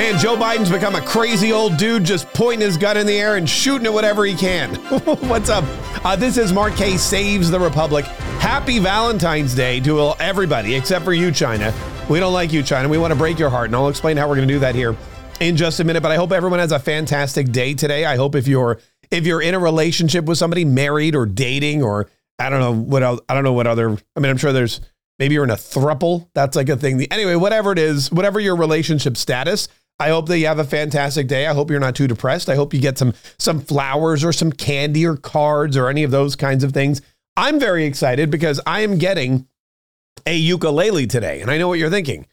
Man, Joe Biden's become a crazy old dude just pointing his gun in the air and shooting at whatever he can. What's up? Uh, this is Mark Kaye Saves the Republic. Happy Valentine's Day to everybody except for you, China. We don't like you, China. We want to break your heart, and I'll explain how we're going to do that here in just a minute. But I hope everyone has a fantastic day today. I hope if you're if you're in a relationship with somebody, married or dating, or I don't know what else, I don't know what other. I mean, I'm sure there's maybe you're in a thruple. That's like a thing. Anyway, whatever it is, whatever your relationship status, I hope that you have a fantastic day. I hope you're not too depressed. I hope you get some some flowers or some candy or cards or any of those kinds of things. I'm very excited because I am getting a ukulele today, and I know what you're thinking.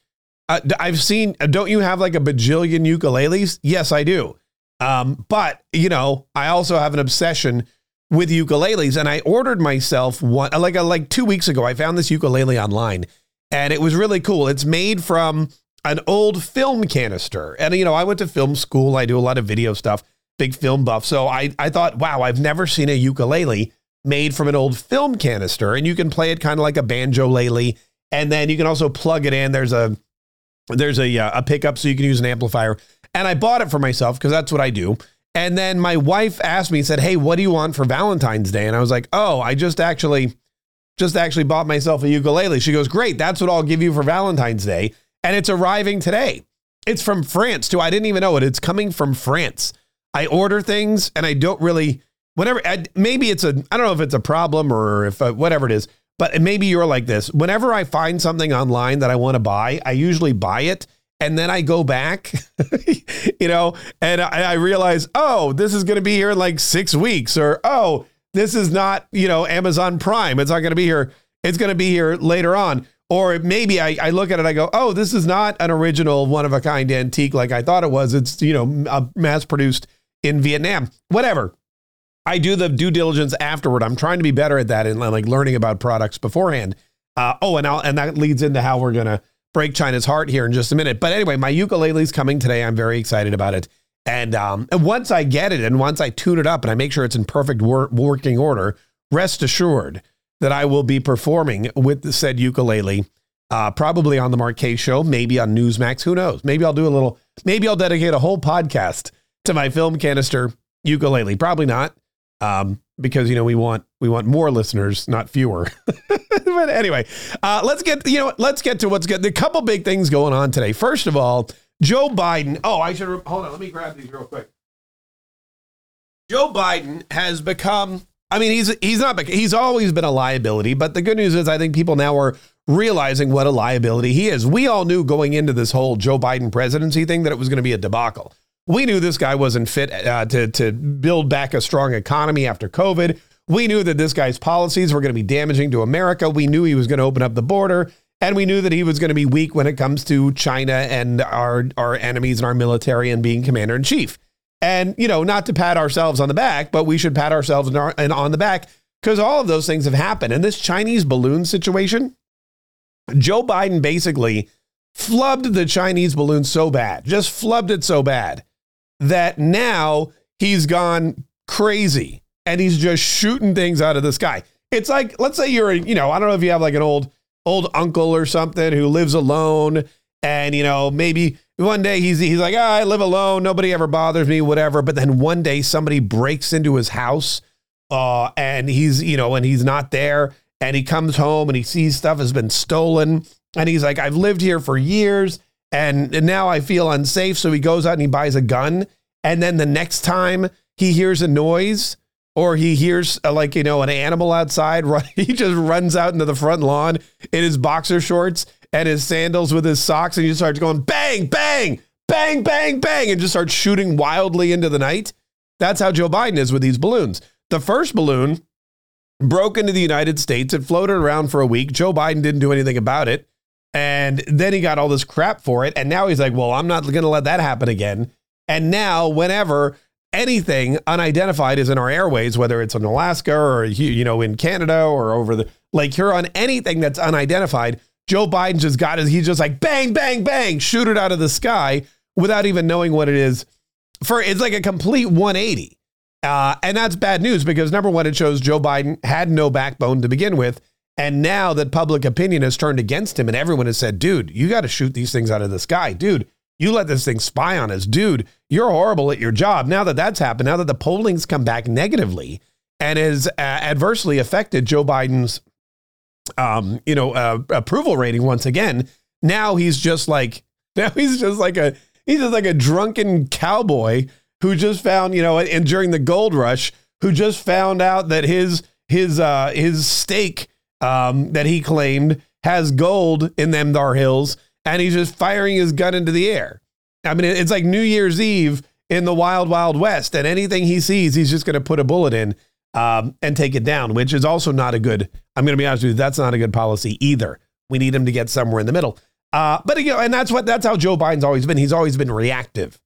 Uh, I've seen. Uh, don't you have like a bajillion ukuleles? Yes, I do. Um, but you know, I also have an obsession with ukuleles, and I ordered myself one like a, like two weeks ago. I found this ukulele online, and it was really cool. It's made from an old film canister. And, you know, I went to film school. I do a lot of video stuff, big film buff. So I, I thought, wow, I've never seen a ukulele made from an old film canister. And you can play it kind of like a banjo-lele. And then you can also plug it in. There's a, there's a, uh, a pickup so you can use an amplifier. And I bought it for myself because that's what I do. And then my wife asked me, said, Hey, what do you want for Valentine's Day? And I was like, Oh, I just actually, just actually bought myself a ukulele. She goes, Great. That's what I'll give you for Valentine's Day and it's arriving today. It's from France too. I didn't even know it. It's coming from France. I order things and I don't really, whenever, maybe it's a, I don't know if it's a problem or if uh, whatever it is, but maybe you're like this. Whenever I find something online that I want to buy, I usually buy it and then I go back, you know, and I, I realize, oh, this is going to be here in like six weeks, or oh, this is not, you know, Amazon Prime. It's not going to be here. It's going to be here later on. Or maybe I, I look at it, I go, oh, this is not an original one of a kind antique like I thought it was. It's, you know, mass produced in Vietnam. Whatever. I do the due diligence afterward. I'm trying to be better at that and like learning about products beforehand. Uh, oh, and I'll, and that leads into how we're gonna break China's heart here in just a minute. But anyway, my ukulele's coming today. I'm very excited about it. And, um, and once I get it and once I tune it up and I make sure it's in perfect wor- working order, rest assured that I will be performing with the said ukulele, uh, probably on the Mark Kaye show, maybe on Newsmax. Who knows? Maybe I'll do a little, maybe I'll dedicate a whole podcast to my film canister ukulele. Probably not. Um, because you know we want we want more listeners, not fewer. but anyway, uh, let's get you know let's get to what's good. A couple big things going on today. First of all, Joe Biden. Oh, I should hold on. Let me grab these real quick. Joe Biden has become I mean, he's he's not he's always been a liability, but the good news is I think people now are realizing what a liability he is. We all knew going into this whole Joe Biden presidency thing that it was going to be a debacle. We knew this guy wasn't fit uh, to to build back a strong economy after COVID. We knew that this guy's policies were going to be damaging to America. We knew he was going to open up the border, and we knew that he was going to be weak when it comes to China and our our enemies and our military and being commander in chief. And, you know, not to pat ourselves on the back, but we should pat ourselves our, and on the back because all of those things have happened. And this Chinese balloon situation, Joe Biden basically flubbed the Chinese balloon so bad, just flubbed it so bad that now he's gone crazy and he's just shooting things out of the sky. It's like, let's say you're, you know, I don't know if you have like an old, old uncle or something who lives alone and, you know, maybe one day he's he's like, oh, I live alone, nobody ever bothers me, whatever. But then one day somebody breaks into his house, uh, and he's you know, and he's not there, and he comes home and he sees stuff has been stolen, and he's like, I've lived here for years, and, and now I feel unsafe. So he goes out and he buys a gun, and then the next time he hears a noise or he hears uh, like you know an animal outside, run, he just runs out into the front lawn in his boxer shorts and his sandals with his socks, and he just starts going bang, bang, bang, bang, bang, and just starts shooting wildly into the night. That's how Joe Biden is with these balloons. The first balloon broke into the United States. It floated around for a week. Joe Biden didn't do anything about it. And then he got all this crap for it. And now he's like, well, I'm not going to let that happen again. And now, whenever anything unidentified is in our airways, whether it's in Alaska or, you know, in Canada or over the Lake Huron, anything that's unidentified, Joe Biden just got it. He's just like bang, bang, bang, shoot it out of the sky without even knowing what it is. For it's like a complete 180. Uh, and that's bad news because number one, it shows Joe Biden had no backbone to begin with. And now that public opinion has turned against him and everyone has said, dude, you got to shoot these things out of the sky. Dude, You let this thing spy on us, dude. You're horrible at your job. Now that that's happened, now that the polling's come back negatively and has uh, adversely affected Joe Biden's, um, you know, uh, approval rating once again. Now he's just like now he's just like a he's just like a drunken cowboy who just found, you know, and during the gold rush, who just found out that his his uh his stake um that he claimed has gold in them dar hills and he's just firing his gun into the air. I mean, it's like New Year's Eve in the wild, wild west, and anything he sees, he's just going to put a bullet in um, and take it down, which is also not a good. I'm going to be honest with you, that's not a good policy either. We need him to get somewhere in the middle. Uh, but you know, and that's what that's how Joe Biden's always been. He's always been reactive.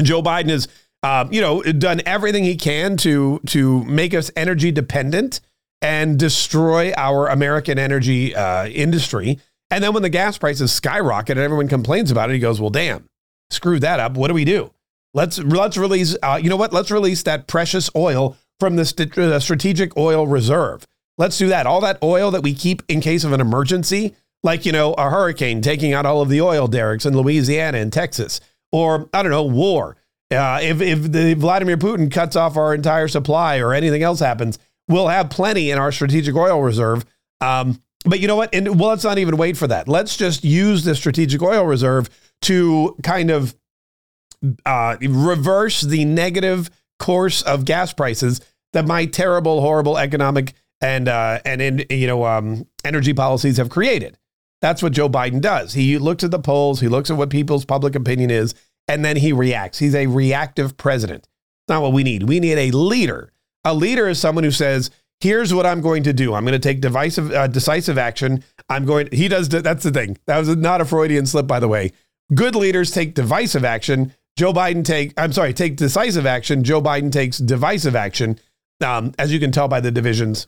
Joe Biden has, uh, you know, done everything he can to to make us energy dependent and destroy our American energy uh, industry. And then when the gas prices skyrocket and everyone complains about it, he goes, "Well, damn, screw that up. What do we do? Let's let's release. Uh, you know what? Let's release that precious oil from the, st- the strategic oil reserve. Let's do that. All that oil that we keep in case of an emergency, like you know a hurricane taking out all of the oil derricks in Louisiana and Texas, or I don't know, war. Uh, if if the Vladimir Putin cuts off our entire supply or anything else happens, we'll have plenty in our strategic oil reserve. Um, but you know what? And well, let's not even wait for that. Let's just use the strategic oil reserve to kind of uh, reverse the negative course of gas prices that my terrible, horrible economic and uh, and in, you know um, energy policies have created. That's what Joe Biden does. He looks at the polls, he looks at what people's public opinion is, and then he reacts. He's a reactive president. It's not what we need. We need a leader. A leader is someone who says, here's what I'm going to do. I'm going to take divisive, uh, decisive action. I'm going, he does, that's the thing. That was not a Freudian slip, by the way. Good leaders take divisive action. Joe Biden take, I'm sorry, take decisive action. Joe Biden takes divisive action, um, as you can tell by the divisions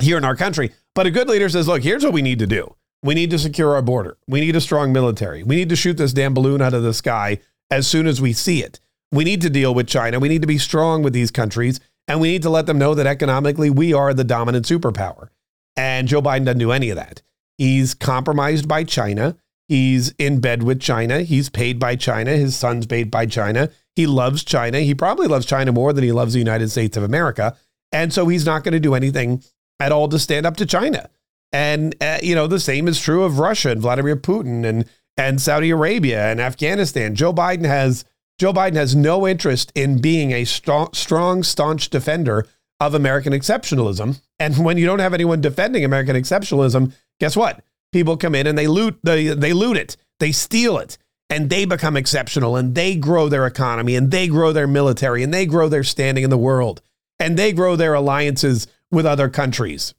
here in our country. But a good leader says, look, here's what we need to do. We need to secure our border. We need a strong military. We need to shoot this damn balloon out of the sky as soon as we see it. We need to deal with China. We need to be strong with these countries. And we need to let them know that economically we are the dominant superpower. And Joe Biden doesn't do any of that. He's compromised by China. He's in bed with China. He's paid by China. His son's paid by China. He loves China. He probably loves China more than he loves the United States of America. And so he's not going to do anything at all to stand up to China. And, uh, you know, the same is true of Russia and Vladimir Putin and, and Saudi Arabia and Afghanistan. Joe Biden has Joe Biden has no interest in being a strong, strong, staunch defender of American exceptionalism. And when you don't have anyone defending American exceptionalism, guess what? People come in and they loot they, they loot it, they steal it, and they become exceptional and they grow their economy and they grow their military and they grow their standing in the world and they grow their alliances with other countries.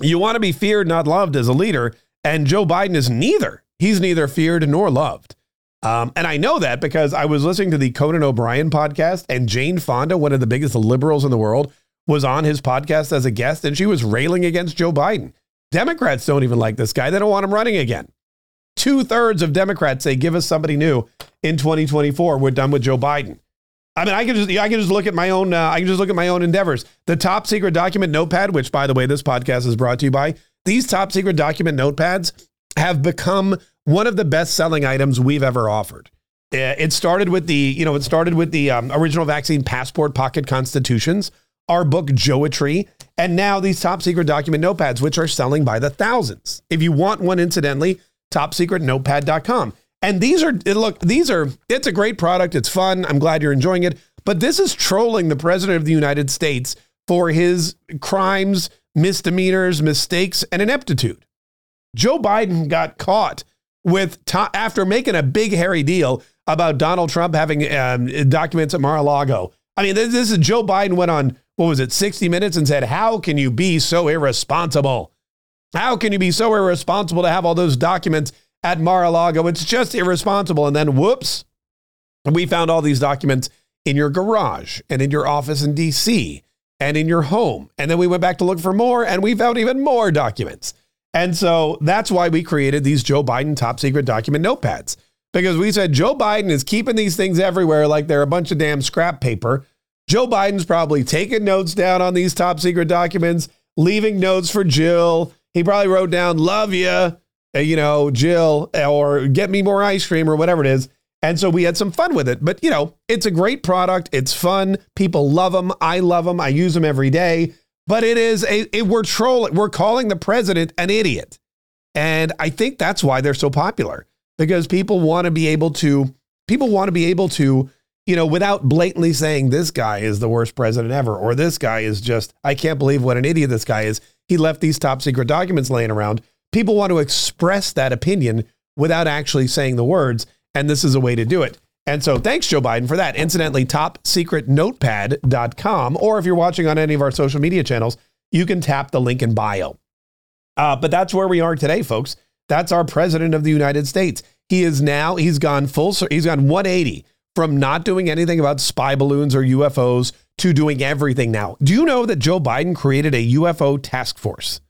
You want to be feared, not loved as a leader, and Joe Biden is neither. He's neither feared nor loved. Um, and I know that because I was listening to the Conan O'Brien podcast, and Jane Fonda, one of the biggest liberals in the world, was on his podcast as a guest, and she was railing against Joe Biden. Democrats don't even like this guy. They don't want him running again. Two thirds of Democrats say, give us somebody new in 2024. We're done with Joe Biden. I mean, I can just I can just look at my own uh, I can just look at my own endeavors. The top secret document notepad, which by the way, this podcast is brought to you by. These top secret document notepads have become one of the best selling items we've ever offered. Uh, it started with the, you know, it started with the um, original vaccine passport pocket constitutions, our book Joetry, and now these top secret document notepads, which are selling by the thousands. If you want one, incidentally, topsecretnotepad.com. And these are, look, these are, it's a great product. It's fun. I'm glad you're enjoying it. But this is trolling the president of the United States for his crimes, misdemeanors, mistakes, and ineptitude. Joe Biden got caught with to- after making a big hairy deal about Donald Trump having um, documents at Mar-a-Lago. I mean, this is Joe Biden went on what was it, 60 Minutes, and said, "How can you be so irresponsible? How can you be so irresponsible to have all those documents at Mar-a-Lago? It's just irresponsible." And then, whoops, we found all these documents in your garage and in your office in D.C. and in your home. And then we went back to look for more, and we found even more documents. And so that's why we created these Joe Biden top secret document notepads. Because we said Joe Biden is keeping these things everywhere like they're a bunch of damn scrap paper. Joe Biden's probably taking notes down on these top secret documents, leaving notes for Jill. He probably wrote down, love you. uh, you know, Jill, or get me more ice cream or whatever it is. And so we had some fun with it. But, you know, it's a great product. It's fun. People love them. I love them. I use them every day. But it is a, it, we're trolling, we're calling the president an idiot. And I think that's why they're so popular because people want to be able to, people want to be able to, you know, without blatantly saying this guy is the worst president ever or this guy is just, I can't believe what an idiot this guy is. He left these top secret documents laying around. People want to express that opinion without actually saying the words. And this is a way to do it. And so thanks, Joe Biden, for that. Incidentally, topsecretnotepad.com, or if you're watching on any of our social media channels, you can tap the link in bio. Uh, but that's where we are today, folks. That's our president of the United States. He is now, he's gone full, he's gone 180 from not doing anything about spy balloons or UFOs to doing everything now. Do you know that Joe Biden created a UFO task force?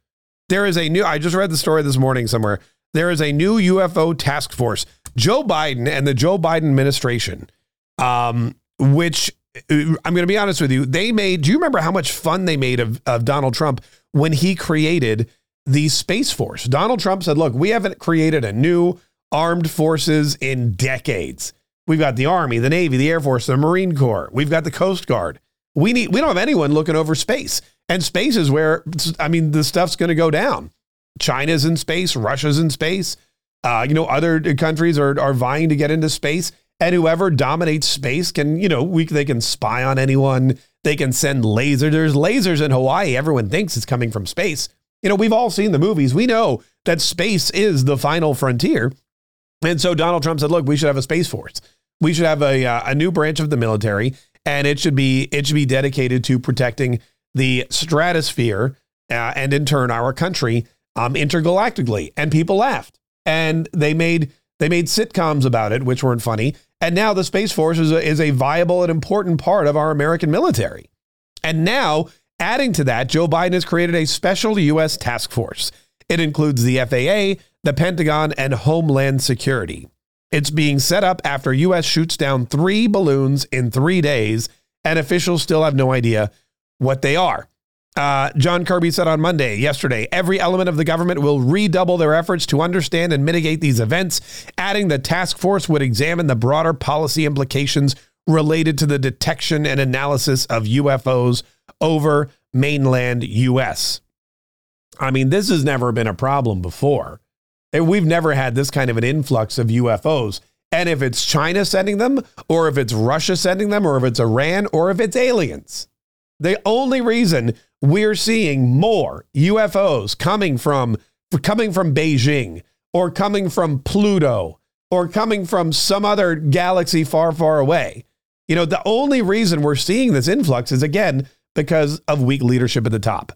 There is a new, I just read the story this morning somewhere. There is a new UFO task force. Joe Biden and the Joe Biden administration, um, which I'm going to be honest with you, they made, do you remember how much fun they made of, of Donald Trump when he created the Space Force? Donald Trump said, look, we haven't created a new armed forces in decades. We've got the Army, the Navy, the Air Force, the Marine Corps. We've got the Coast Guard. We need we don't have anyone looking over space. And space is where I mean the stuff's going to go down. China's in space, Russia's in space. Uh, you know, other countries are are vying to get into space, and whoever dominates space can, you know, we they can spy on anyone. They can send lasers. There's lasers in Hawaii. Everyone thinks it's coming from space. You know, we've all seen the movies. We know that space is the final frontier. And so Donald Trump said, "Look, we should have a space force. We should have a uh, a new branch of the military, and it should be it should be dedicated to protecting the stratosphere uh, and in turn our country um, intergalactically." And people laughed, and they made they made sitcoms about it, which weren't funny. And now the space force is a, is a viable and important part of our American military. And now, adding to that, Joe Biden has created a special U.S. task force. It includes the FAA, the Pentagon, and Homeland Security. It's being set up after U.S. shoots down three balloons in three days, and officials still have no idea what they are. Uh, John Kirby said on Monday, yesterday, every element of the government will redouble their efforts to understand and mitigate these events, adding the task force would examine the broader policy implications related to the detection and analysis of UFOs over mainland U.S. I mean, this has never been a problem before. We've never had this kind of an influx of UFOs. And if it's China sending them, or if it's Russia sending them, or if it's Iran, or if it's aliens, the only reason we're seeing more UFOs coming from coming from Beijing or coming from Pluto or coming from some other galaxy far, far away. You know, the only reason we're seeing this influx is again because of weak leadership at the top.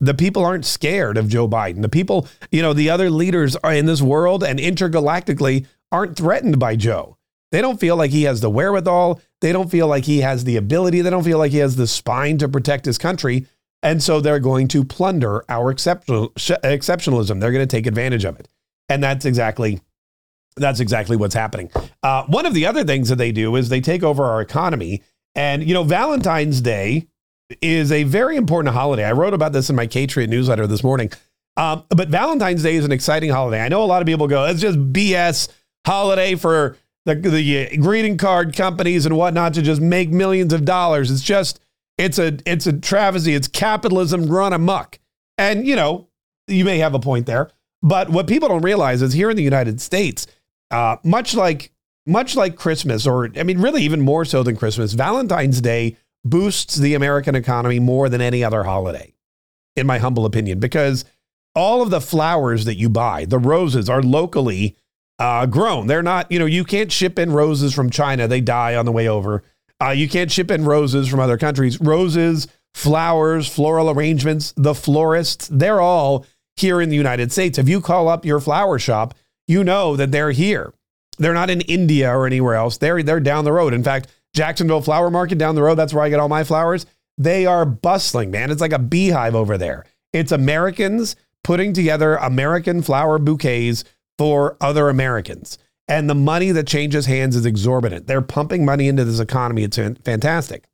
The people aren't scared of Joe Biden. The people, you know, the other leaders in this world and intergalactically aren't threatened by Joe. They don't feel like he has the wherewithal. They don't feel like he has the ability. They don't feel like he has the spine to protect his country. And so they're going to plunder our exceptional, exceptionalism. They're going to take advantage of it. And that's exactly that's exactly what's happening. Uh, one of the other things that they do is they take over our economy. And, you know, Valentine's Day is a very important holiday. I wrote about this in my Patriot newsletter this morning. Um, but Valentine's Day is an exciting holiday. I know a lot of people go, it's just BS holiday for the, the greeting card companies and whatnot to just make millions of dollars. It's just, it's a, it's a travesty. It's capitalism run amok. And, you know, you may have a point there. But what people don't realize is here in the United States, uh, much like much like Christmas, or I mean, really even more so than Christmas, Valentine's Day boosts the American economy more than any other holiday, in my humble opinion, because all of the flowers that you buy, the roses, are locally uh, grown. They're not, you know, you can't ship in roses from China, they die on the way over. Uh, you can't ship in roses from other countries. Roses, flowers, floral arrangements, the florists, they're all here in the United States. If you call up your flower shop, you know that they're here. They're not in India or anywhere else. They're they're down the road. In fact, Jacksonville Flower Market down the road. That's where I get all my flowers. They are bustling, man. It's like a beehive over there. It's Americans putting together American flower bouquets for other Americans. And the money that changes hands is exorbitant. They're pumping money into this economy. It's fantastic.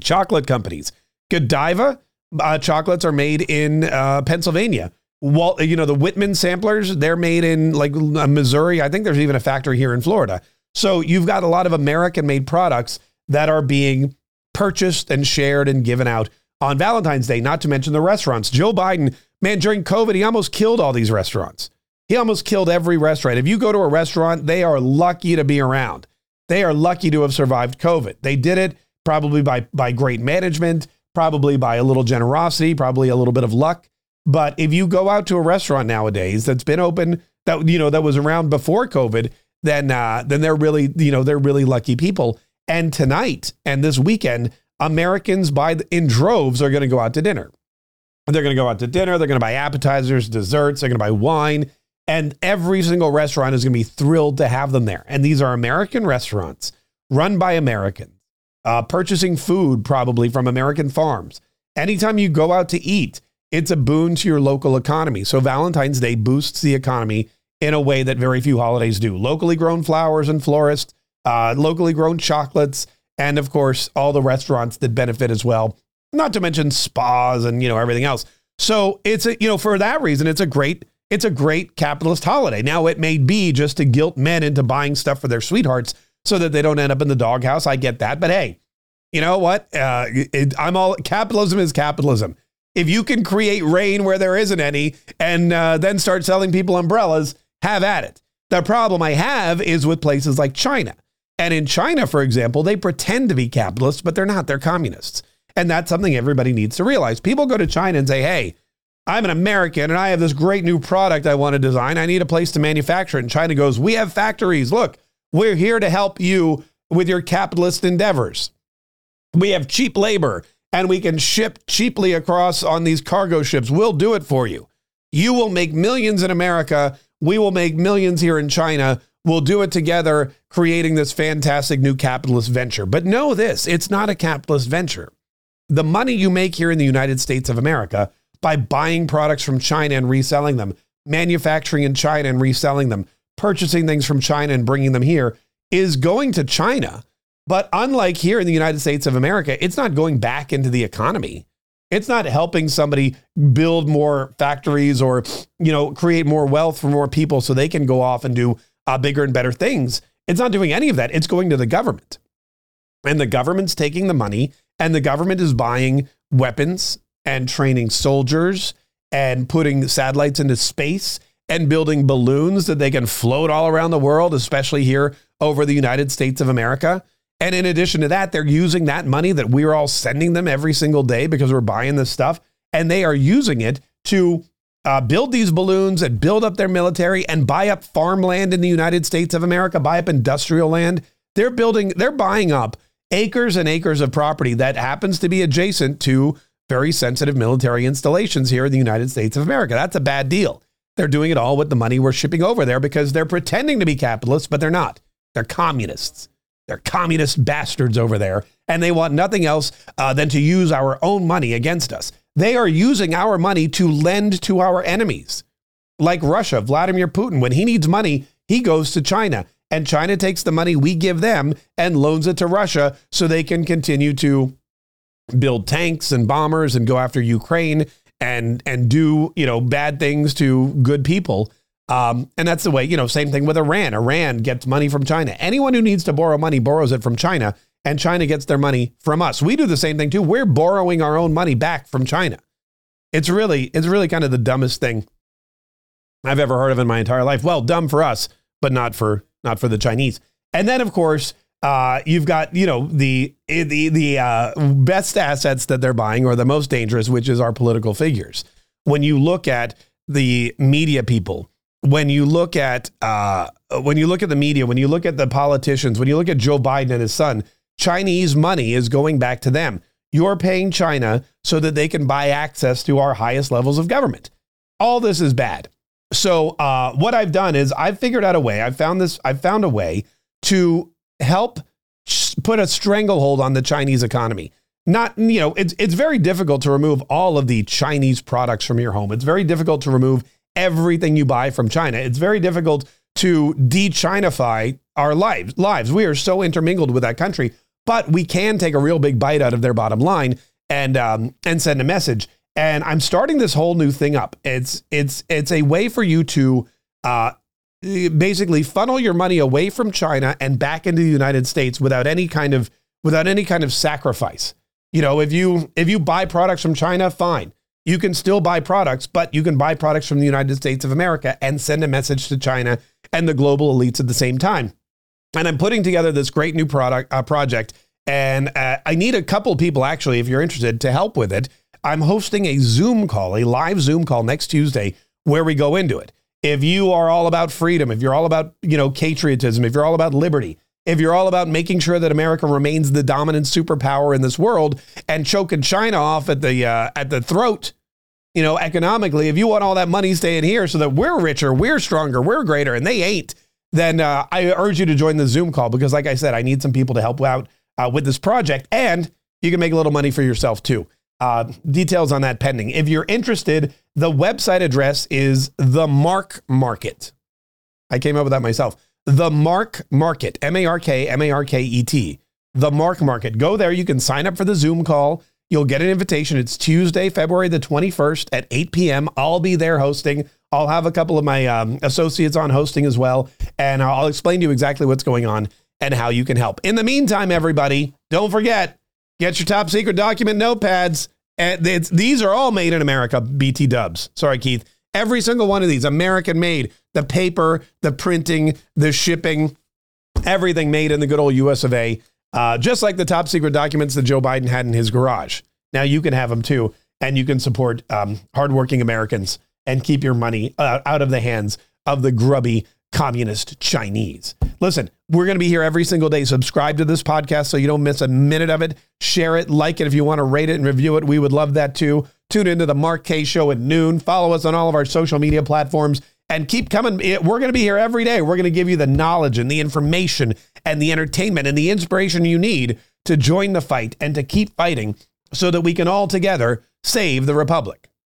Chocolate companies. Godiva uh, chocolates are made in uh, Pennsylvania. Walt, you know, the Whitman samplers, they're made in like Missouri. I think there's even a factory here in Florida. So you've got a lot of American made products that are being purchased and shared and given out on Valentine's Day, not to mention the restaurants. Joe Biden, man, during COVID, he almost killed all these restaurants. He almost killed every restaurant. If you go to a restaurant, they are lucky to be around. They are lucky to have survived COVID. They did it probably by, by great management, probably by a little generosity, probably a little bit of luck. But if you go out to a restaurant nowadays that's been open, that you know that was around before COVID, then uh, then they're really you know they're really lucky people. And tonight and this weekend, Americans by in droves are going to go out to dinner. They're going to go out to dinner. They're going to buy appetizers, desserts. They're going to buy wine. And every single restaurant is going to be thrilled to have them there. And these are American restaurants run by Americans, uh, purchasing food probably from American farms. Anytime you go out to eat, it's a boon to your local economy. So Valentine's Day boosts the economy in a way that very few holidays do. Locally grown flowers and florists, uh, locally grown chocolates, and of course, all the restaurants that benefit as well. Not to mention spas and you know everything else. So it's a you know for that reason, it's a great it's a great capitalist holiday. Now, it may be just to guilt men into buying stuff for their sweethearts so that they don't end up in the doghouse. I get that. But hey, you know what? Uh, it, I'm all capitalism is capitalism. If you can create rain where there isn't any and uh, then start selling people umbrellas, have at it. The problem I have is with places like China. And in China, for example, they pretend to be capitalists, but they're not. They're communists. And that's something everybody needs to realize. People go to China and say, hey, I'm an American and I have this great new product I want to design. I need a place to manufacture. And China goes, We have factories. Look, we're here to help you with your capitalist endeavors. We have cheap labor and we can ship cheaply across on these cargo ships. We'll do it for you. You will make millions in America. We will make millions here in China. We'll do it together, creating this fantastic new capitalist venture. But know this it's not a capitalist venture. The money you make here in the United States of America by buying products from China and reselling them, manufacturing in China and reselling them, purchasing things from China and bringing them here is going to China. But unlike here in the United States of America, it's not going back into the economy. It's not helping somebody build more factories or, you know, create more wealth for more people so they can go off and do uh, bigger and better things. It's not doing any of that. It's going to the government. And the government's taking the money and the government is buying weapons and training soldiers and putting satellites into space and building balloons that they can float all around the world, especially here over the United States of America. And in addition to that, they're using that money that we're all sending them every single day because we're buying this stuff, and they are using it to uh, build these balloons and build up their military and buy up farmland in the United States of America, buy up industrial land. They're building, they're buying up acres and acres of property that happens to be adjacent to very sensitive military installations here in the United States of America. That's a bad deal. They're doing it all with the money we're shipping over there because they're pretending to be capitalists, but they're not. They're communists. They're communist bastards over there, and they want nothing else uh, than to use our own money against us. They are using our money to lend to our enemies, like Russia, Vladimir Putin. When he needs money, he goes to China, and China takes the money we give them and loans it to Russia so they can continue to build tanks and bombers and go after Ukraine and and do you know bad things to good people. Um, and that's the way you know. Same thing with Iran. Iran gets money from China. Anyone who needs to borrow money borrows it from China, and China gets their money from us. We do the same thing too. We're borrowing our own money back from China. It's really it's really kind of the dumbest thing I've ever heard of in my entire life. Well, dumb for us, but not for not for the Chinese. And then of course uh, you've got you know the the the uh, best assets that they're buying or the most dangerous, which is our political figures. When you look at the media people, when you look at uh, when you look at the media, when you look at the politicians, when you look at Joe Biden and his son, Chinese money is going back to them. You're paying China so that they can buy access to our highest levels of government. All this is bad. So uh, what I've done is I've figured out a way. I've found this. I've found a way to help put a stranglehold on the Chinese economy. Not, you know, it's, it's very difficult to remove all of the Chinese products from your home. It's very difficult to remove everything you buy from China. It's very difficult to de-Chinify our lives. Lives. We are so intermingled with that country, but we can take a real big bite out of their bottom line and um, and send a message. And I'm starting this whole new thing up. It's it's it's a way for you to uh, basically funnel your money away from China and back into the United States without any kind of without any kind of sacrifice. You know, if you if you buy products from China, fine. You can still buy products, but you can buy products from the United States of America and send a message to China and the global elites at the same time. And I'm putting together this great new product uh, project, and uh, I need a couple people actually, if you're interested, to help with it. I'm hosting a Zoom call, a live Zoom call next Tuesday, where we go into it. If you are all about freedom, if you're all about you know patriotism, if you're all about liberty, if you're all about making sure that America remains the dominant superpower in this world and choking China off at the uh, at the throat, you know, economically, if you want all that money staying here so that we're richer, we're stronger, we're greater, and they ain't, then uh, I urge you to join the Zoom call because, like I said, I need some people to help out uh, with this project, and you can make a little money for yourself too. Uh, details on that pending. If you're interested, the website address is the Mark Market. I came up with that myself. The Mark Market, M A R K M A R K E T. The Mark Market. Go there. You can sign up for the Zoom call. You'll get an invitation. It's Tuesday, February the 21st at 8 p.m. I'll be there hosting. I'll have a couple of my um, associates on hosting as well. And I'll explain to you exactly what's going on and how you can help. In the meantime, everybody, don't forget get your top secret document notepads. And these are all made in America, BT dubs. Sorry, Keith. Every single one of these, American made. The paper, the printing, the shipping, everything made in the good old US of A. Uh, just like the top secret documents that Joe Biden had in his garage. Now you can have them too, and you can support um, hardworking Americans and keep your money uh, out of the hands of the grubby communist Chinese. Listen, we're going to be here every single day. Subscribe to this podcast so you don't miss a minute of it. Share it, like it if you want to rate it and review it. We would love that too. Tune into the Mark Kaye Show at noon. Follow us on all of our social media platforms and keep coming. We're going to be here every day. We're going to give you the knowledge and the information and the entertainment and the inspiration you need to join the fight and to keep fighting so that we can all together save the Republic.